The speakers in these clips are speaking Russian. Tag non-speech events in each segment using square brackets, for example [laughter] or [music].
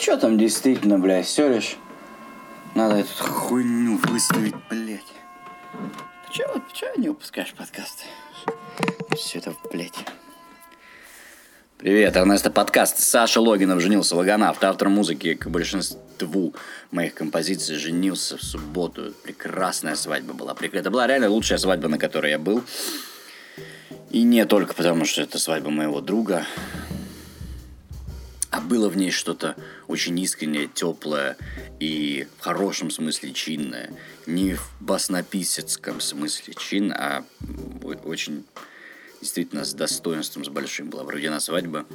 что там действительно, блядь, все лишь... Надо эту хуйню выставить, блядь. Че, че не выпускаешь подкасты? Все это, блядь. Привет, Эрнесто подкаст. Саша Логинов женился, Логонавт, автор музыки к большинству моих композиций, женился в субботу. Прекрасная свадьба была. Это была реально лучшая свадьба, на которой я был. И не только потому, что это свадьба моего друга, а было в ней что-то очень искреннее, теплое и в хорошем смысле чинное. Не в баснописецком смысле чин, а очень действительно с достоинством, с большим была проведена свадьба.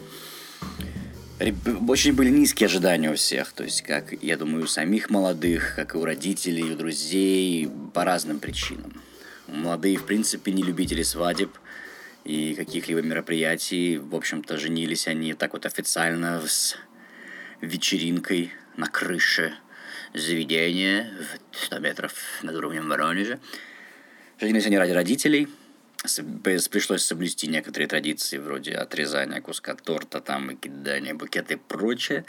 Очень были низкие ожидания у всех, то есть, как, я думаю, у самих молодых, как и у родителей, у друзей, по разным причинам. Молодые, в принципе, не любители свадеб – и каких-либо мероприятий. В общем-то, женились они так вот официально с вечеринкой на крыше заведения в 100 метров над уровнем Воронежа. Женились они ради родителей. Пришлось соблюсти некоторые традиции, вроде отрезания куска торта там и кидания букета и прочее.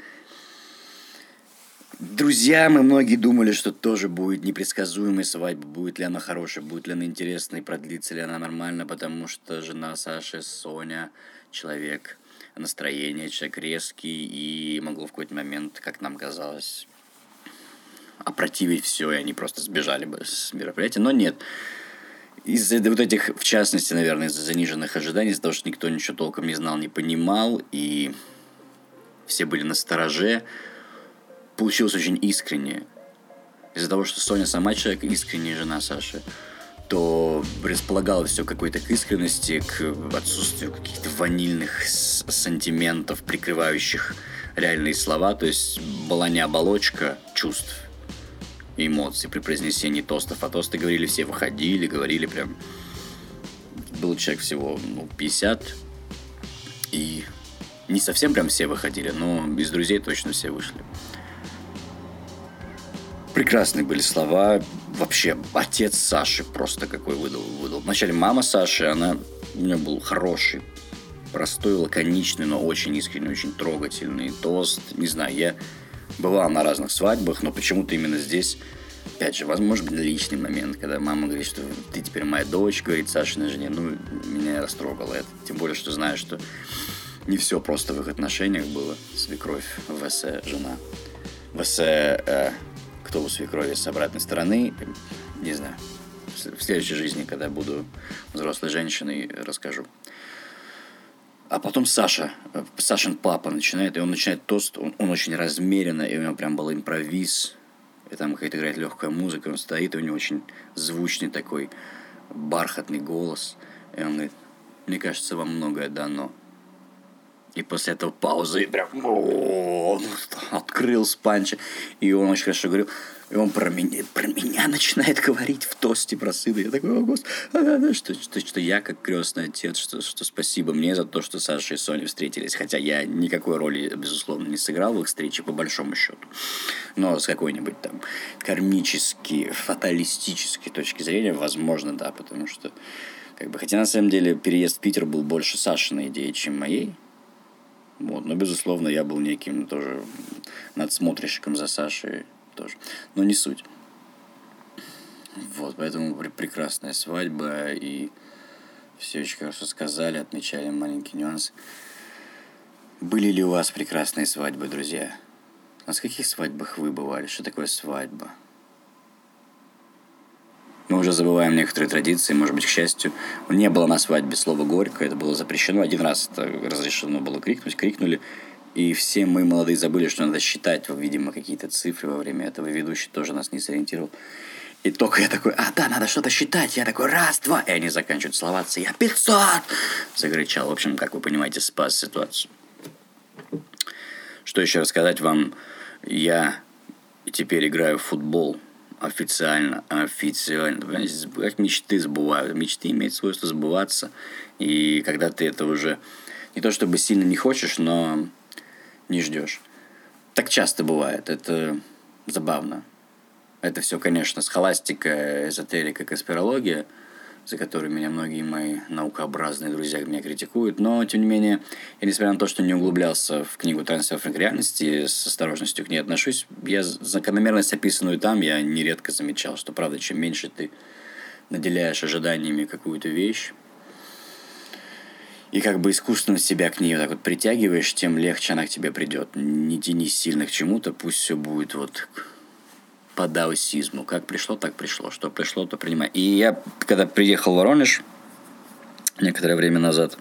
Друзья, мы многие думали, что тоже будет непредсказуемой свадьба, будет ли она хорошая, будет ли она интересной, продлится ли она нормально, потому что жена Саши, Соня, человек настроение, человек резкий, и могло в какой-то момент, как нам казалось, опротивить все, и они просто сбежали бы с мероприятия, но нет. Из-за вот этих, в частности, наверное, из-за заниженных ожиданий, из-за того, что никто ничего толком не знал, не понимал, и все были на стороже, получилось очень искренне. Из-за того, что Соня сама человек искренняя жена Саши, то располагалось все какой-то к искренности, к отсутствию каких-то ванильных сантиментов, прикрывающих реальные слова. То есть была не оболочка чувств и эмоций при произнесении тостов, а тосты говорили все, выходили, говорили прям... Был человек всего ну, 50, и не совсем прям все выходили, но из друзей точно все вышли. Прекрасные были слова. Вообще, отец Саши просто какой выдал. выдал. Вначале мама Саши, она у нее был хороший, простой, лаконичный, но очень искренний, очень трогательный тост. Не знаю, я бывал на разных свадьбах, но почему-то именно здесь, опять же, возможно, личный момент, когда мама говорит, что ты теперь моя дочь, говорит Сашиной жене, ну, меня растрогало это. Тем более, что знаю, что не все просто в их отношениях было. Свекровь, ВС, жена. ВС, э, кто у свекрови с обратной стороны, не знаю. В следующей жизни, когда буду взрослой женщиной, расскажу. А потом Саша, Сашин папа начинает, и он начинает тост, он, он очень размеренно, и у него прям был импровиз, и там какая-то играет легкая музыка, он стоит, и у него очень звучный такой бархатный голос, и он говорит, мне кажется, вам многое дано. И после этого паузы прям открыл с. И он очень хорошо говорил. И он про меня, про меня начинает говорить в тосте про сына. Я такой, о, господи, а, что, что, что я как крестный отец, что, что спасибо мне за то, что Саша и Соня встретились. Хотя я никакой роли, безусловно, не сыграл в их встрече, по большому счету. Но с какой-нибудь там кармической, фаталистической точки зрения, возможно, да, потому что как бы, хотя на самом деле переезд в Питер был больше Сашиной идеей, чем моей. Вот. Но, безусловно, я был неким тоже надсмотрщиком за Сашей тоже. Но не суть. Вот, поэтому прекрасная свадьба, и все очень хорошо сказали, отмечали маленький нюанс. Были ли у вас прекрасные свадьбы, друзья? А с каких свадьбах вы бывали? Что такое свадьба? Мы уже забываем некоторые традиции, может быть, к счастью. Не было на свадьбе слова «горько», это было запрещено. Один раз это разрешено было крикнуть, крикнули. И все мы молодые забыли, что надо считать, видимо, какие-то цифры во время этого. Ведущий тоже нас не сориентировал. И только я такой, а, да, надо что-то считать. Я такой, раз, два. И они заканчивают словаться. Я 500! Закричал. В общем, как вы понимаете, спас ситуацию. Что еще рассказать вам? Я теперь играю в футбол официально, официально. Понимаете, как мечты сбывают. Мечты имеют свойство сбываться. И когда ты это уже не то чтобы сильно не хочешь, но не ждешь. Так часто бывает. Это забавно. Это все, конечно, схоластика, эзотерика, конспирология. За который меня многие мои наукообразные друзья меня критикуют. Но, тем не менее, я, несмотря на то, что не углублялся в книгу «Трансерфинг реальности», с осторожностью к ней отношусь, я закономерность, описанную там, я нередко замечал, что, правда, чем меньше ты наделяешь ожиданиями какую-то вещь, и как бы искусственно себя к ней так вот притягиваешь, тем легче она к тебе придет. Не тянись сильно к чему-то, пусть все будет вот по даосизму. Как пришло, так пришло. Что пришло, то принимай. И я, когда приехал в Воронеж некоторое время назад,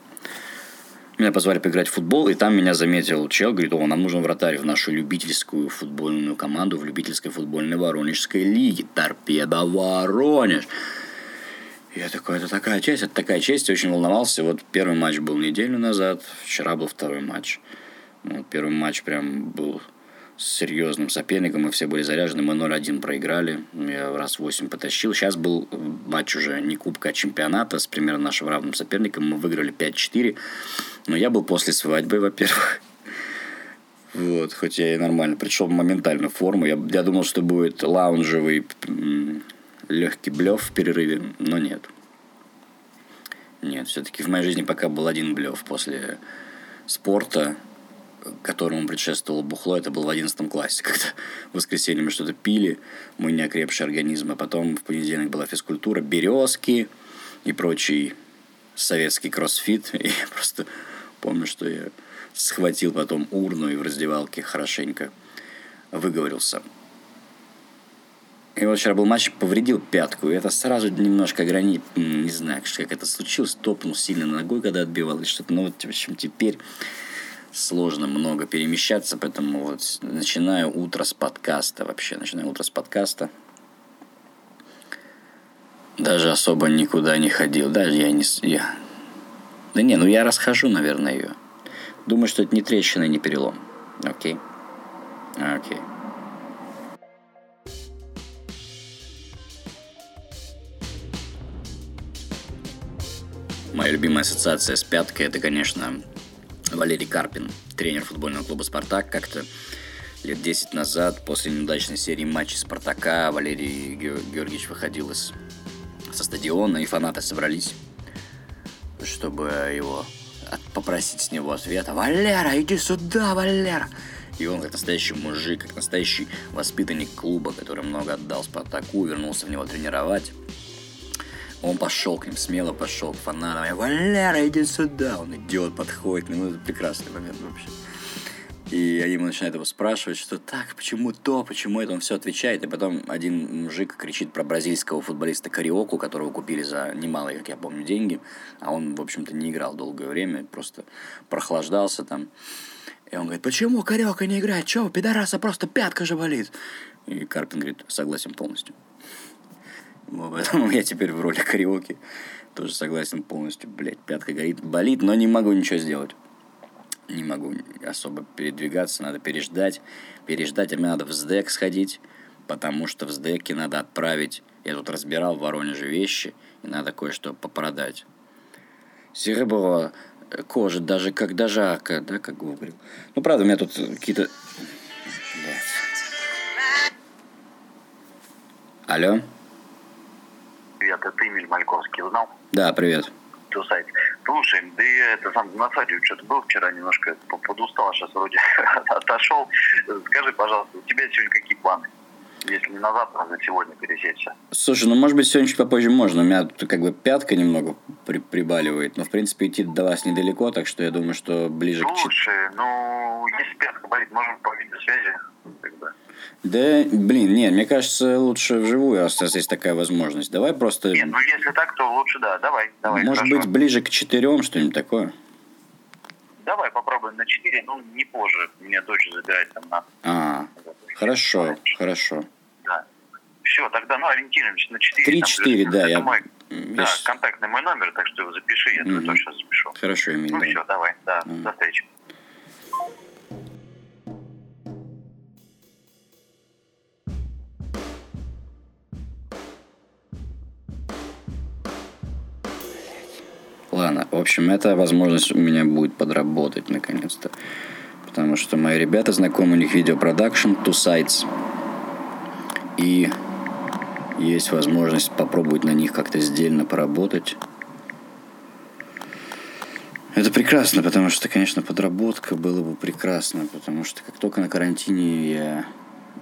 меня позвали поиграть в футбол, и там меня заметил чел, говорит, о, нам нужен вратарь в нашу любительскую футбольную команду, в любительской футбольной Воронежской лиге. Торпеда Воронеж. Я такой, это такая честь, это такая честь, очень волновался. Вот первый матч был неделю назад, вчера был второй матч. Вот первый матч прям был с серьезным соперником, мы все были заряжены, мы 0-1 проиграли, я раз 8 потащил. Сейчас был матч уже не кубка, а чемпионата с примерно нашим равным соперником, мы выиграли 5-4, но я был после свадьбы, во-первых, вот, хоть я и нормально пришел моментально в форму. Я, я думал, что будет лаунжевый легкий блев в перерыве, но нет. Нет, все-таки в моей жизни пока был один блев после спорта которому предшествовало бухло, это был в 11 классе, [laughs] когда в воскресенье мы что-то пили, мой неокрепший организм, а потом в понедельник была физкультура, березки и прочий советский кроссфит. [laughs] И я просто помню, что я схватил потом урну и в раздевалке хорошенько выговорился. И вот вчера был матч, повредил пятку, и это сразу немножко ограничит, не знаю, как это случилось, топнул сильно ногой, когда отбивал, или что-то, ну вот, в общем, теперь сложно много перемещаться, поэтому вот начинаю утро с подкаста вообще, начинаю утро с подкаста. Даже особо никуда не ходил, даже я не... Я... Да не, ну я расхожу, наверное, ее. Думаю, что это не трещина, не перелом. Окей? Окей. Моя любимая ассоциация с пяткой, это, конечно, Валерий Карпин, тренер футбольного клуба «Спартак», как-то лет 10 назад, после неудачной серии матчей «Спартака», Валерий Георгиевич выходил из, со стадиона, и фанаты собрались, чтобы его попросить с него ответа. «Валера, иди сюда, Валера!» И он, как настоящий мужик, как настоящий воспитанник клуба, который много отдал Спартаку, вернулся в него тренировать. Он пошел к ним, смело пошел к фанатам. Я, Валера, иди сюда. Он идет, подходит. Ну, это прекрасный момент вообще. И они ему начинают его спрашивать, что так, почему то, почему это, он все отвечает. И потом один мужик кричит про бразильского футболиста Кариоку, которого купили за немалые, как я помню, деньги. А он, в общем-то, не играл долгое время, просто прохлаждался там. И он говорит, почему Кариока не играет? Че, пидораса просто пятка же болит. И Карпин говорит, согласен полностью. Поэтому [laughs] я теперь в роли кариоке. Тоже согласен полностью. Блять, пятка горит, болит, но не могу ничего сделать. Не могу особо передвигаться, надо переждать. Переждать, а мне надо в СДЭК сходить, потому что в СДЭКе надо отправить... Я тут разбирал в Воронеже вещи, и надо кое-что попродать. Серебро, кожа, даже когда жарко, да, как говорил. Ну, правда, у меня тут какие-то... Алло? Привет, это Эмиль Мальковский, узнал? Да, привет. Тусайт. Слушай, да я это сам на свадьбе что-то был вчера немножко подустал, сейчас вроде [laughs] отошел. Скажи, пожалуйста, у тебя сегодня какие планы? Если не на завтра, на сегодня пересечься. Слушай, ну может быть сегодня чуть попозже можно. У меня тут как бы пятка немного при прибаливает. Но в принципе идти до вас недалеко, так что я думаю, что ближе Слушай, к... Слушай, ну если пятка болит, можем по видеосвязи тогда. Да, блин, нет, мне кажется, лучше вживую, раз есть такая возможность. Давай просто... Нет, ну если так, то лучше да, давай, давай. Может хорошо. быть, ближе к четырем, что-нибудь такое? Давай попробуем на четыре, ну, не позже. Меня дочь забирает там на... А, хорошо, Давай. хорошо. Да. Все, тогда, ну, ориентируемся на четыре. Три-четыре, да, я... Мой, я... Да, контактный мой номер, так что запиши, я mm-hmm. точно запишу. Хорошо, Эмиль. Ну, все, давай, да, mm-hmm. до встречи. Ладно, в общем, это возможность у меня будет подработать наконец-то. Потому что мои ребята знакомы, у них видеопродакшн, Two Sides. И есть возможность попробовать на них как-то сдельно поработать. Это прекрасно, потому что, конечно, подработка было бы прекрасно, потому что как только на карантине я,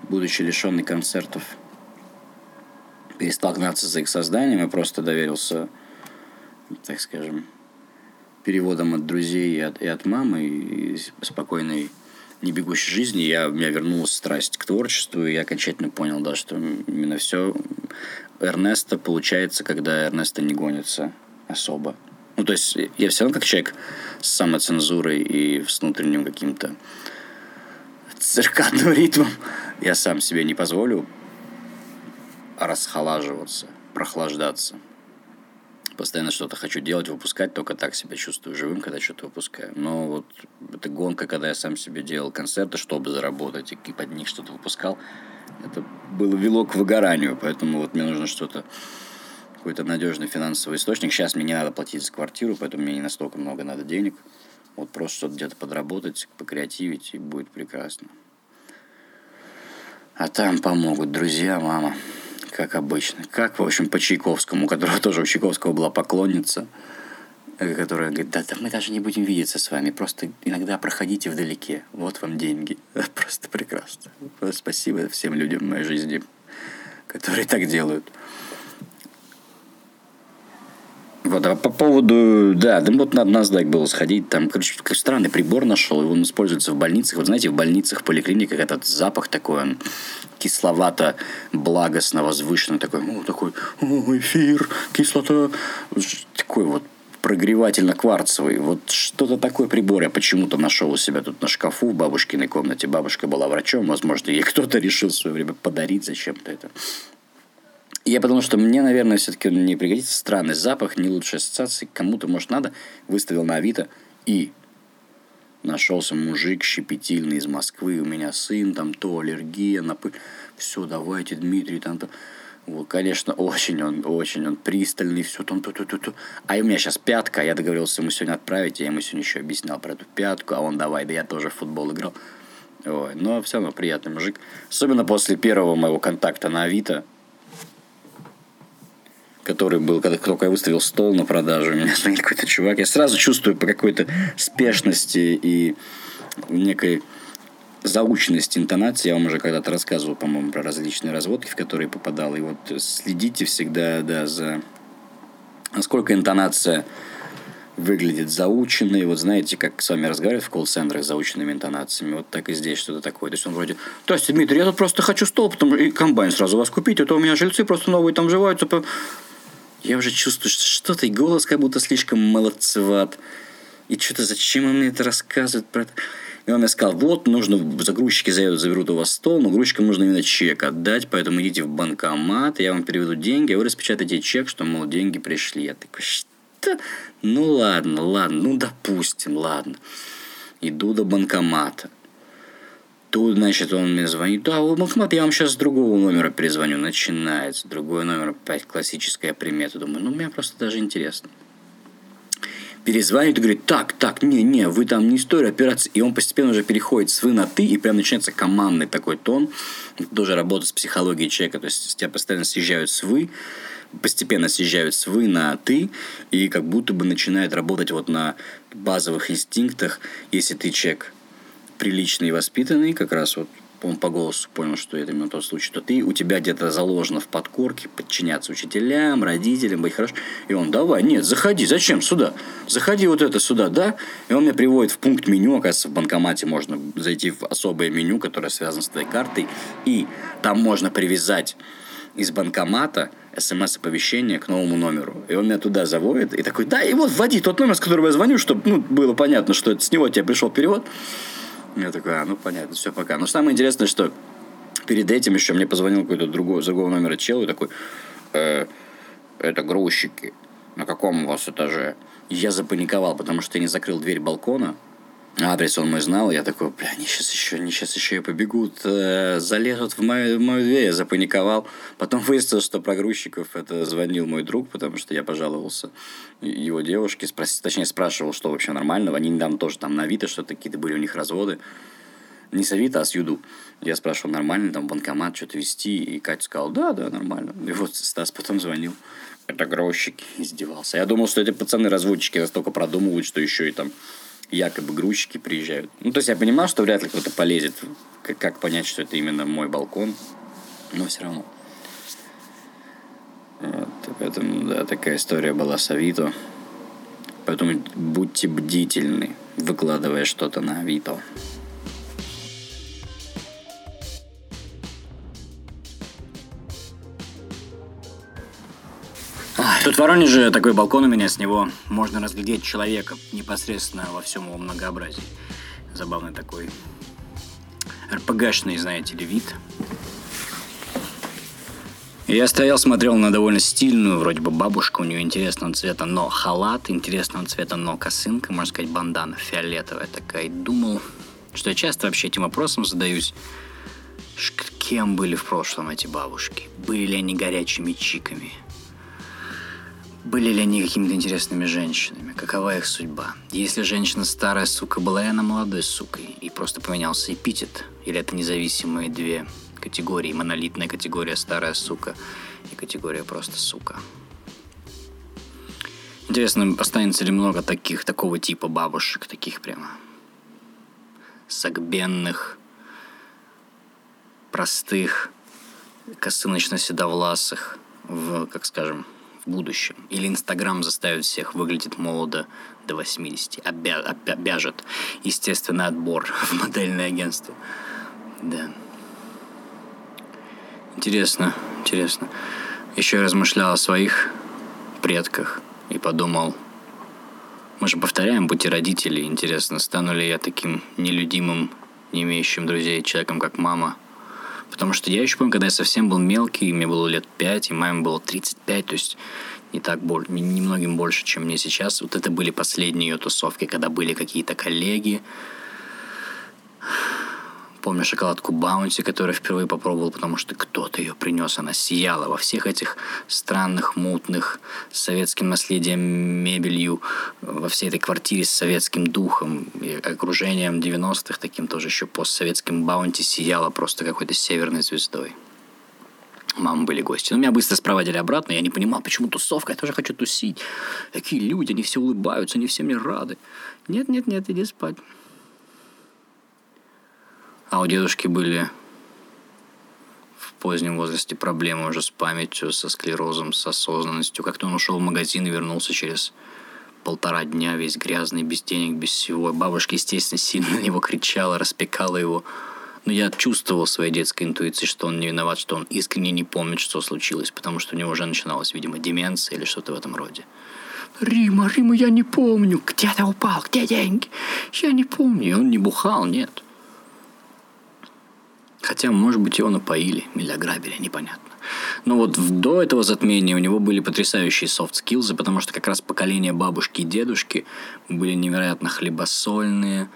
будучи лишенный концертов, перестал гнаться за их созданием, я просто доверился, так скажем, переводом от друзей и от, и от мамы, и спокойной не бегущей жизни, я, у меня вернулась страсть к творчеству, и я окончательно понял, да, что именно все Эрнеста получается, когда Эрнеста не гонится особо. Ну, то есть я все равно как человек с самоцензурой и с внутренним каким-то циркадным ритмом, я сам себе не позволю расхолаживаться, прохлаждаться постоянно что-то хочу делать, выпускать, только так себя чувствую живым, когда что-то выпускаю. Но вот эта гонка, когда я сам себе делал концерты, чтобы заработать, и под них что-то выпускал, это было вело к выгоранию, поэтому вот мне нужно что-то какой-то надежный финансовый источник. Сейчас мне не надо платить за квартиру, поэтому мне не настолько много надо денег. Вот просто что-то где-то подработать, покреативить, и будет прекрасно. А там помогут друзья, мама как обычно. Как, в общем, по Чайковскому, которого тоже у Чайковского была поклонница, э, которая говорит, да, да мы даже не будем видеться с вами, просто иногда проходите вдалеке, вот вам деньги. [laughs] Просто прекрасно. Спасибо всем людям в моей жизни, которые так делают. Вот, а по поводу, да, да вот надо на NASDAQ было сходить, там, короче, странный прибор нашел, его он используется в больницах. Вот знаете, в больницах, в поликлиниках этот запах такой, он кисловато, благостно, возвышенный, такой, ну, такой, о, эфир, кислота, такой вот прогревательно-кварцевый. Вот что-то такой прибор я почему-то нашел у себя тут на шкафу в бабушкиной комнате. Бабушка была врачом, возможно, ей кто-то решил в свое время подарить зачем-то это. Я подумал, что мне, наверное, все-таки не пригодится странный запах, не лучшая ассоциация. Кому-то, может, надо. Выставил на Авито и нашелся мужик щепетильный из Москвы. У меня сын, там то аллергия на пыль. Все, давайте, Дмитрий, там то. Вот, конечно, очень он, очень он пристальный, все там, ту ту ту ту А у меня сейчас пятка, я договорился ему сегодня отправить, я ему сегодня еще объяснял про эту пятку, а он давай, да я тоже в футбол играл. Ой, но все равно приятный мужик. Особенно после первого моего контакта на Авито, который был, когда только я выставил стол на продажу, меня [laughs] звонит какой-то чувак, я сразу чувствую по какой-то спешности и некой заученности интонации. Я вам уже когда-то рассказывал, по-моему, про различные разводки, в которые попадал. И вот следите всегда, да, за насколько интонация выглядит заученной. Вот знаете, как с вами разговаривают в колл-центрах с заученными интонациями. Вот так и здесь что-то такое. То есть он вроде, Здрасте, Дмитрий, я тут просто хочу стол, потом и комбайн сразу вас купить, а то у меня жильцы просто новые там живаются я уже чувствую, что что-то, и голос как будто слишком молодцеват. И что-то зачем он мне это рассказывает про это? И он мне сказал, вот, нужно, загрузчики заедут, заберут у вас стол, но грузчикам нужно именно чек отдать, поэтому идите в банкомат, я вам переведу деньги, а вы распечатайте чек, что, мол, деньги пришли. Я такой, что? Ну ладно, ладно, ну допустим, ладно. Иду до банкомата. Тут, значит, он мне звонит. Да, банкомат, я вам сейчас с другого номера перезвоню. Начинается. Другой номер, опять классическая примета. Думаю, ну, мне просто даже интересно. Перезвонит и говорит, так, так, не-не, вы там не история операции. И он постепенно уже переходит с вы на ты, и прям начинается командный такой тон. Тоже работа с психологией человека. То есть, тебя постоянно съезжают с вы, постепенно съезжают с вы на ты, и как будто бы начинает работать вот на базовых инстинктах, если ты человек приличный и воспитанный, как раз вот он по голосу понял, что это именно тот случай, то ты, у тебя где-то заложено в подкорке подчиняться учителям, родителям, быть хорошим. И он, давай, нет, заходи, зачем сюда? Заходи вот это сюда, да? И он меня приводит в пункт меню, оказывается, в банкомате можно зайти в особое меню, которое связано с твоей картой, и там можно привязать из банкомата смс-оповещение к новому номеру. И он меня туда заводит и такой, да, и вот вводи тот номер, с которого я звоню, чтобы ну, было понятно, что это с него тебе пришел перевод. Я такой, а, ну понятно, все, пока. Но самое интересное, что перед этим еще мне позвонил какой-то другой, с другого номера чел и такой, э, это грузчики. На каком у вас этаже? я запаниковал, потому что я не закрыл дверь балкона, Адрес он мой знал, я такой, бля, они сейчас еще, они сейчас еще и побегут, э, залезут в мою, в мою дверь, я запаниковал. Потом [laughs] выяснилось, что про грузчиков это звонил мой друг, потому что я пожаловался его девушке, спрос, точнее спрашивал, что вообще нормального. Они недавно тоже там на Авито что-то какие-то были у них разводы. Не с Авито, а с Юду. Я спрашивал, нормально там банкомат что-то вести, и Катя сказала, да, да, нормально. И вот Стас потом звонил. Это грузчики издевался. Я думал, что эти пацаны-разводчики настолько продумывают, что еще и там якобы грузчики приезжают. Ну, то есть я понимал, что вряд ли кто-то полезет. Как, как понять, что это именно мой балкон. Но все равно. Вот, поэтому, да, такая история была с Авито. Поэтому будьте бдительны, выкладывая что-то на Авито. Тут в Воронеже такой балкон у меня, с него можно разглядеть человека непосредственно во всем его многообразии. Забавный такой РПГшный, знаете ли, вид. Я стоял, смотрел на довольно стильную, вроде бы бабушку, у нее интересного цвета, но халат, интересного цвета, но косынка, можно сказать, бандана фиолетовая такая. Думал, что я часто вообще этим вопросом задаюсь, кем были в прошлом эти бабушки? Были ли они горячими чиками? Были ли они какими-то интересными женщинами? Какова их судьба? Если женщина старая сука, была ли она молодой сукой? И просто поменялся эпитет? Или это независимые две категории? Монолитная категория старая сука и категория просто сука. Интересно, останется ли много таких, такого типа бабушек, таких прямо сагбенных, простых, косыночно-седовласых, в, как скажем, в будущем. Или Инстаграм заставит всех выглядеть молодо до 80. Обя обяжет естественный отбор [laughs] в модельное агентство. Да. Интересно, интересно. Еще я размышлял о своих предках и подумал, мы же повторяем пути родителей. Интересно, стану ли я таким нелюдимым, не имеющим друзей человеком, как мама – Потому что я еще помню, когда я совсем был мелкий, мне было лет 5, и маме было 35, то есть не так немногим больше, чем мне сейчас. Вот это были последние ее тусовки, когда были какие-то коллеги, Помню шоколадку Баунти, которую впервые попробовал, потому что кто-то ее принес. Она сияла во всех этих странных, мутных, советским наследием, мебелью, во всей этой квартире с советским духом и окружением 90-х, таким тоже еще постсоветским Баунти сияла просто какой-то северной звездой. Мамы были гости. Но меня быстро спроводили обратно. Я не понимал, почему тусовка, я тоже хочу тусить. Какие люди, они все улыбаются, они все мне рады. Нет, нет, нет, иди спать. А у дедушки были в позднем возрасте проблемы уже с памятью, со склерозом, с осознанностью. Как-то он ушел в магазин и вернулся через полтора дня, весь грязный, без денег, без всего. Бабушка, естественно, сильно на него кричала, распекала его. Но я чувствовал своей детской интуицией, что он не виноват, что он искренне не помнит, что случилось, потому что у него уже начиналась, видимо, деменция или что-то в этом роде. Рима, Рима, я не помню. Где ты упал? Где деньги? Я не помню. И он не бухал, нет. Хотя, может быть, его напоили или ограбили, непонятно. Но вот до этого затмения у него были потрясающие skills, потому что как раз поколение бабушки и дедушки были невероятно хлебосольные.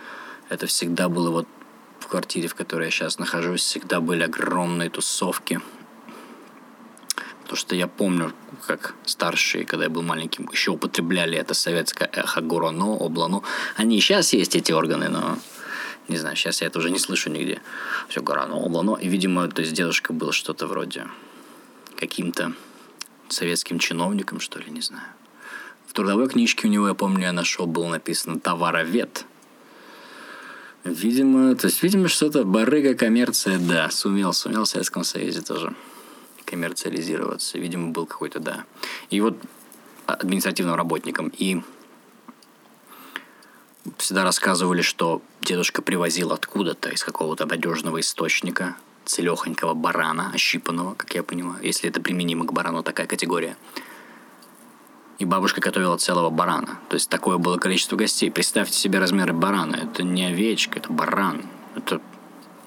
Это всегда было вот в квартире, в которой я сейчас нахожусь, всегда были огромные тусовки. Потому что я помню, как старшие, когда я был маленьким, еще употребляли это советское эхо, гороно, облано. Они и сейчас есть, эти органы, но не знаю, сейчас я это уже не слышу нигде. Все горано, облано. И, видимо, то есть дедушка был что-то вроде каким-то советским чиновником, что ли, не знаю. В трудовой книжке у него, я помню, я нашел, было написано «товаровед». Видимо, то есть, видимо, что-то барыга, коммерция, да, сумел, сумел в Советском Союзе тоже коммерциализироваться. Видимо, был какой-то, да. И вот административным работником. И всегда рассказывали, что дедушка привозил откуда-то из какого-то надежного источника целехонького барана, ощипанного, как я понимаю, если это применимо к барану такая категория. И бабушка готовила целого барана. То есть такое было количество гостей. Представьте себе размеры барана. Это не овечка, это баран. Это,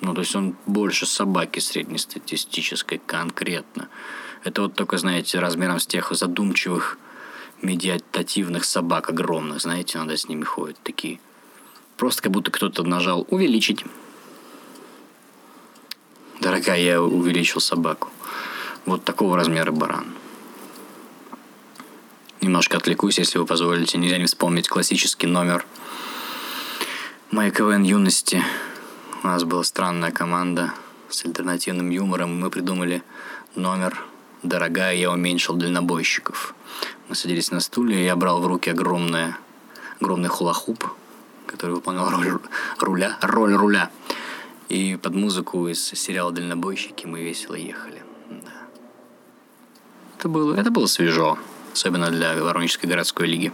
ну, то есть он больше собаки среднестатистической конкретно. Это вот только, знаете, размером с тех задумчивых медиатативных собак огромных, знаете, надо с ними ходят такие. Просто как будто кто-то нажал «увеличить». Дорогая, я увеличил собаку. Вот такого размера баран. Немножко отвлекусь, если вы позволите. Нельзя не вспомнить классический номер моей КВН юности. У нас была странная команда с альтернативным юмором. Мы придумали номер «Дорогая, я уменьшил дальнобойщиков». Мы садились на стуле, и я брал в руки огромное, огромный хулахуп, который выполнял роль руля, роль руля. И под музыку из сериала «Дальнобойщики» мы весело ехали. Да. Это было, это было свежо, особенно для Воронежской городской лиги.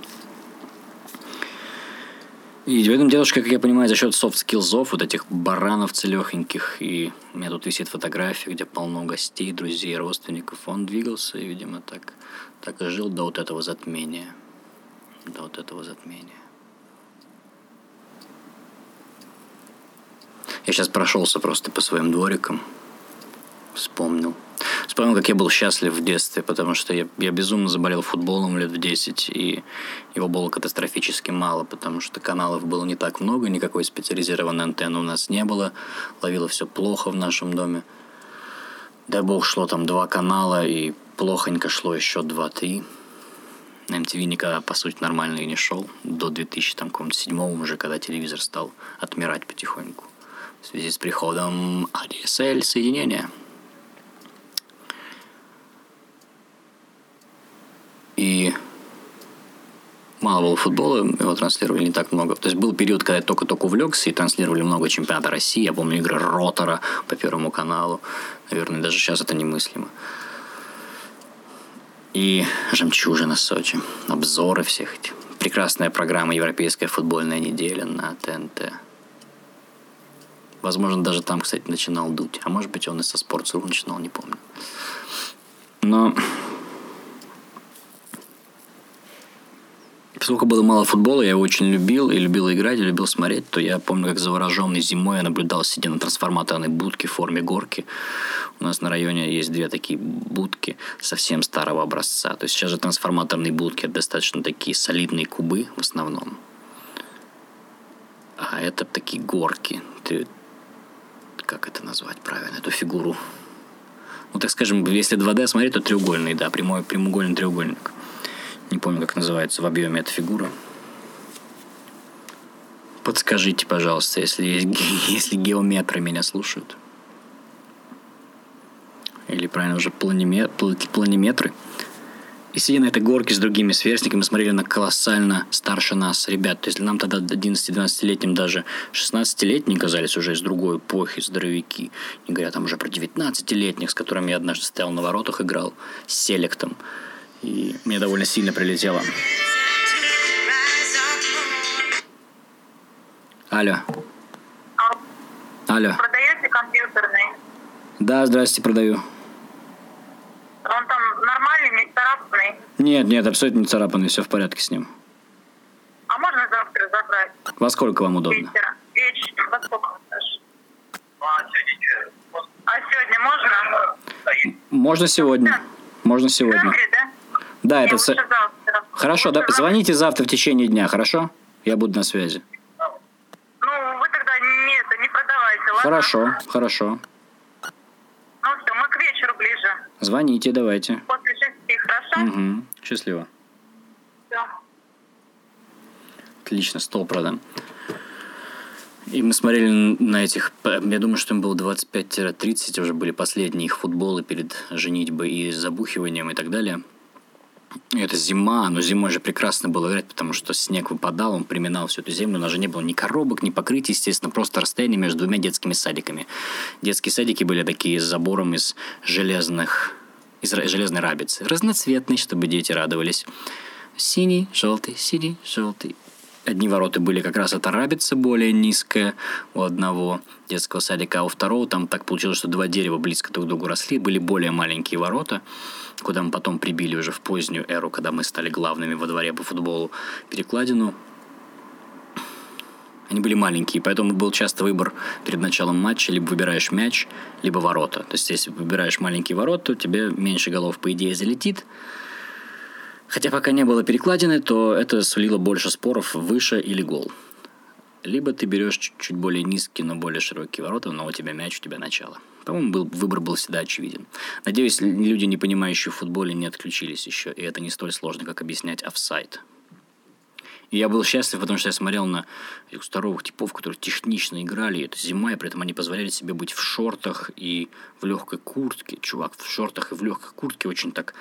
И в этом дело, как я понимаю, за счет софт-скиллзов, вот этих баранов целехеньких, и у меня тут висит фотография, где полно гостей, друзей, родственников, он двигался, и, видимо, так, так и жил до вот этого затмения. До вот этого затмения. Я сейчас прошелся просто по своим дворикам, вспомнил – Вспомнил, как я был счастлив в детстве, потому что я, я безумно заболел футболом лет в 10, и его было катастрофически мало, потому что каналов было не так много, никакой специализированной антенны у нас не было, ловило все плохо в нашем доме. Дай бог, шло там два канала, и плохонько шло еще два-три. На MTV никогда, по сути, нормально и не шел. До 2007 уже, когда телевизор стал отмирать потихоньку. В связи с приходом ADSL соединения – и мало было футбола, его транслировали не так много. То есть был период, когда я только-только увлекся и транслировали много чемпионата России. Я помню игры Ротора по Первому каналу. Наверное, даже сейчас это немыслимо. И «Жемчужина Сочи», обзоры всех этих. Прекрасная программа «Европейская футбольная неделя» на ТНТ. Возможно, даже там, кстати, начинал дуть. А может быть, он и со Sports.ru начинал, не помню. Но Поскольку было мало футбола, я его очень любил, и любил играть, и любил смотреть, то я помню, как завороженный зимой я наблюдал, сидя на трансформаторной будке в форме горки. У нас на районе есть две такие будки совсем старого образца. То есть сейчас же трансформаторные будки достаточно такие солидные кубы в основном. А это такие горки. Ты, как это назвать правильно, эту фигуру? Ну, так скажем, если 2D смотреть, то треугольный, да, прямой, прямоугольный треугольник. Не помню, как называется в объеме эта фигура. Подскажите, пожалуйста, если, [laughs] если геометры меня слушают. Или правильно уже планиметры. планиметры. И сидя на этой горке с другими сверстниками, смотрели на колоссально старше нас ребят. То есть нам тогда 11-12-летним, даже 16-летние казались уже из другой эпохи, здоровяки. Не говоря там уже про 19-летних, с которыми я однажды стоял на воротах, играл с селектом. И мне довольно сильно прилетело. Алло. Алло. Продаете компьютерный? Да, здрасте, продаю. Он там нормальный, не царапанный? Нет, нет, абсолютно не царапанный, все в порядке с ним. А можно завтра забрать? Во сколько вам удобно? Вечера. Вечером. Во сколько? А сегодня можно? Можно сегодня. Можно сегодня. Да? Да, Не, это... с- завтра. Хорошо, да, звоните завтра в течение дня, хорошо? Я буду на связи. Ну, вы тогда не, это, не продавайте, ладно? Хорошо, хорошо. Ну все, мы к вечеру ближе. Звоните, давайте. После шести, хорошо? Угу. Счастливо. Все. Отлично, стол продан. И мы смотрели на этих, я думаю, что им было 25-30, уже были последние их футболы перед женитьбой и забухиванием и так далее. И это зима, но зимой же прекрасно было играть, потому что снег выпадал, он приминал всю эту землю, у нас же не было ни коробок, ни покрытий, естественно, просто расстояние между двумя детскими садиками. Детские садики были такие с забором из железных, из железной рабицы, разноцветные, чтобы дети радовались. Синий, желтый, синий, желтый. Одни ворота были как раз эта рабица более низкая у одного детского садика, а у второго там так получилось, что два дерева близко друг к другу росли, были более маленькие ворота, куда мы потом прибили уже в позднюю эру, когда мы стали главными во дворе по футболу, перекладину. Они были маленькие, поэтому был часто выбор перед началом матча, либо выбираешь мяч, либо ворота. То есть, если выбираешь маленькие ворота, то тебе меньше голов, по идее, залетит. Хотя пока не было перекладины, то это сулило больше споров выше или гол. Либо ты берешь чуть-чуть более низкие, но более широкие ворота, но у тебя мяч, у тебя начало. По-моему, был, выбор был всегда очевиден. Надеюсь, люди, не понимающие в футболе, не отключились еще, и это не столь сложно, как объяснять офсайд. И я был счастлив, потому что я смотрел на этих здоровых типов, которые технично играли. Это зима, и при этом они позволяли себе быть в шортах и в легкой куртке. Чувак в шортах и в легкой куртке очень так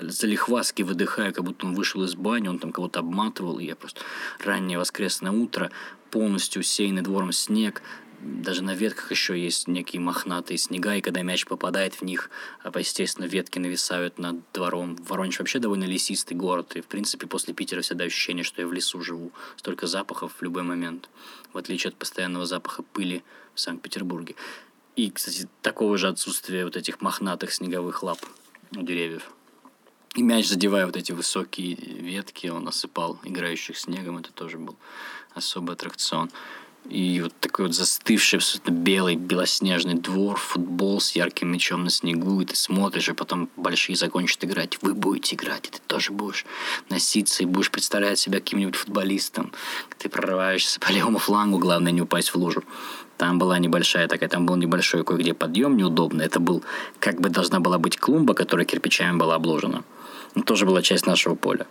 залихваски выдыхая, как будто он вышел из бани, он там кого-то обматывал, и я просто раннее воскресное утро, полностью усеянный двором снег, даже на ветках еще есть некие мохнатые снега, и когда мяч попадает в них, а, естественно, ветки нависают над двором. Воронеж вообще довольно лесистый город, и, в принципе, после Питера всегда ощущение, что я в лесу живу. Столько запахов в любой момент, в отличие от постоянного запаха пыли в Санкт-Петербурге. И, кстати, такого же отсутствия вот этих мохнатых снеговых лап у деревьев. И мяч, задевая вот эти высокие ветки, он осыпал играющих снегом. Это тоже был особый аттракцион. И вот такой вот застывший, абсолютно белый, белоснежный двор, футбол с ярким мячом на снегу, и ты смотришь, а потом большие закончат играть. Вы будете играть, и ты тоже будешь носиться, и будешь представлять себя каким-нибудь футболистом. Ты прорываешься по левому флангу, главное не упасть в лужу. Там была небольшая такая, там был небольшой кое-где подъем неудобный. Это был, как бы должна была быть клумба, которая кирпичами была обложена. Но тоже была часть нашего поля.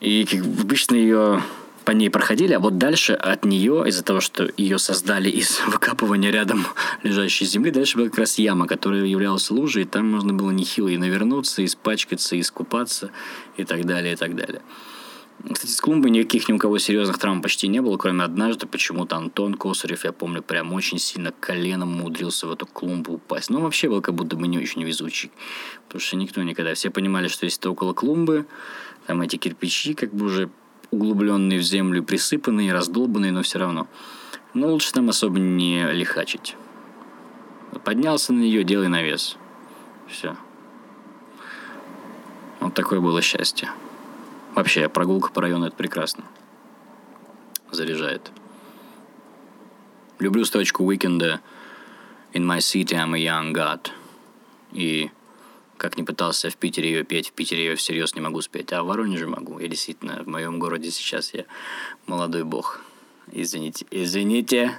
И как обычно ее по ней проходили, а вот дальше от нее, из-за того, что ее создали из [laughs] выкапывания рядом [laughs] лежащей земли, дальше была как раз яма, которая являлась лужей, и там можно было нехило и навернуться, и испачкаться, и искупаться, и так далее, и так далее. Кстати, с клумбой никаких ни у кого серьезных травм почти не было, кроме однажды почему-то Антон Косарев, я помню, прям очень сильно коленом умудрился в эту клумбу упасть. Ну, вообще был как будто бы не очень везучий. Потому что никто никогда... Все понимали, что если ты около клумбы, там эти кирпичи как бы уже углубленные в землю, присыпанные, раздолбанные, но все равно. Но лучше там особо не лихачить. Поднялся на нее, делай навес. Все. Вот такое было счастье. Вообще, прогулка по району – это прекрасно. Заряжает. Люблю строчку Уикенда «In my city I'm a young god». И как не пытался в Питере ее петь, в Питере ее всерьез не могу спеть, а в Воронеже могу. Я действительно, в моем городе сейчас я молодой бог. Извините, извините,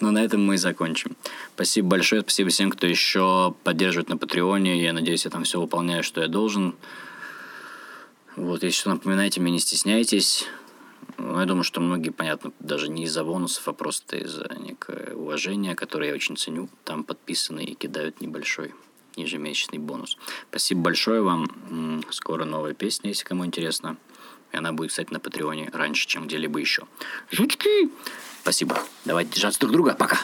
но на этом мы и закончим. Спасибо большое, спасибо всем, кто еще поддерживает на Патреоне. Я надеюсь, я там все выполняю, что я должен. Вот, если что, напоминайте мне, не стесняйтесь. Ну, я думаю, что многие, понятно, даже не из-за бонусов, а просто из-за некое уважения, которое я очень ценю, там подписаны и кидают небольшой ежемесячный бонус. Спасибо большое вам. Скоро новая песня, если кому интересно. И она будет, кстати, на Патреоне раньше, чем где-либо еще. Жучки! Спасибо. Давайте держаться друг друга. Пока.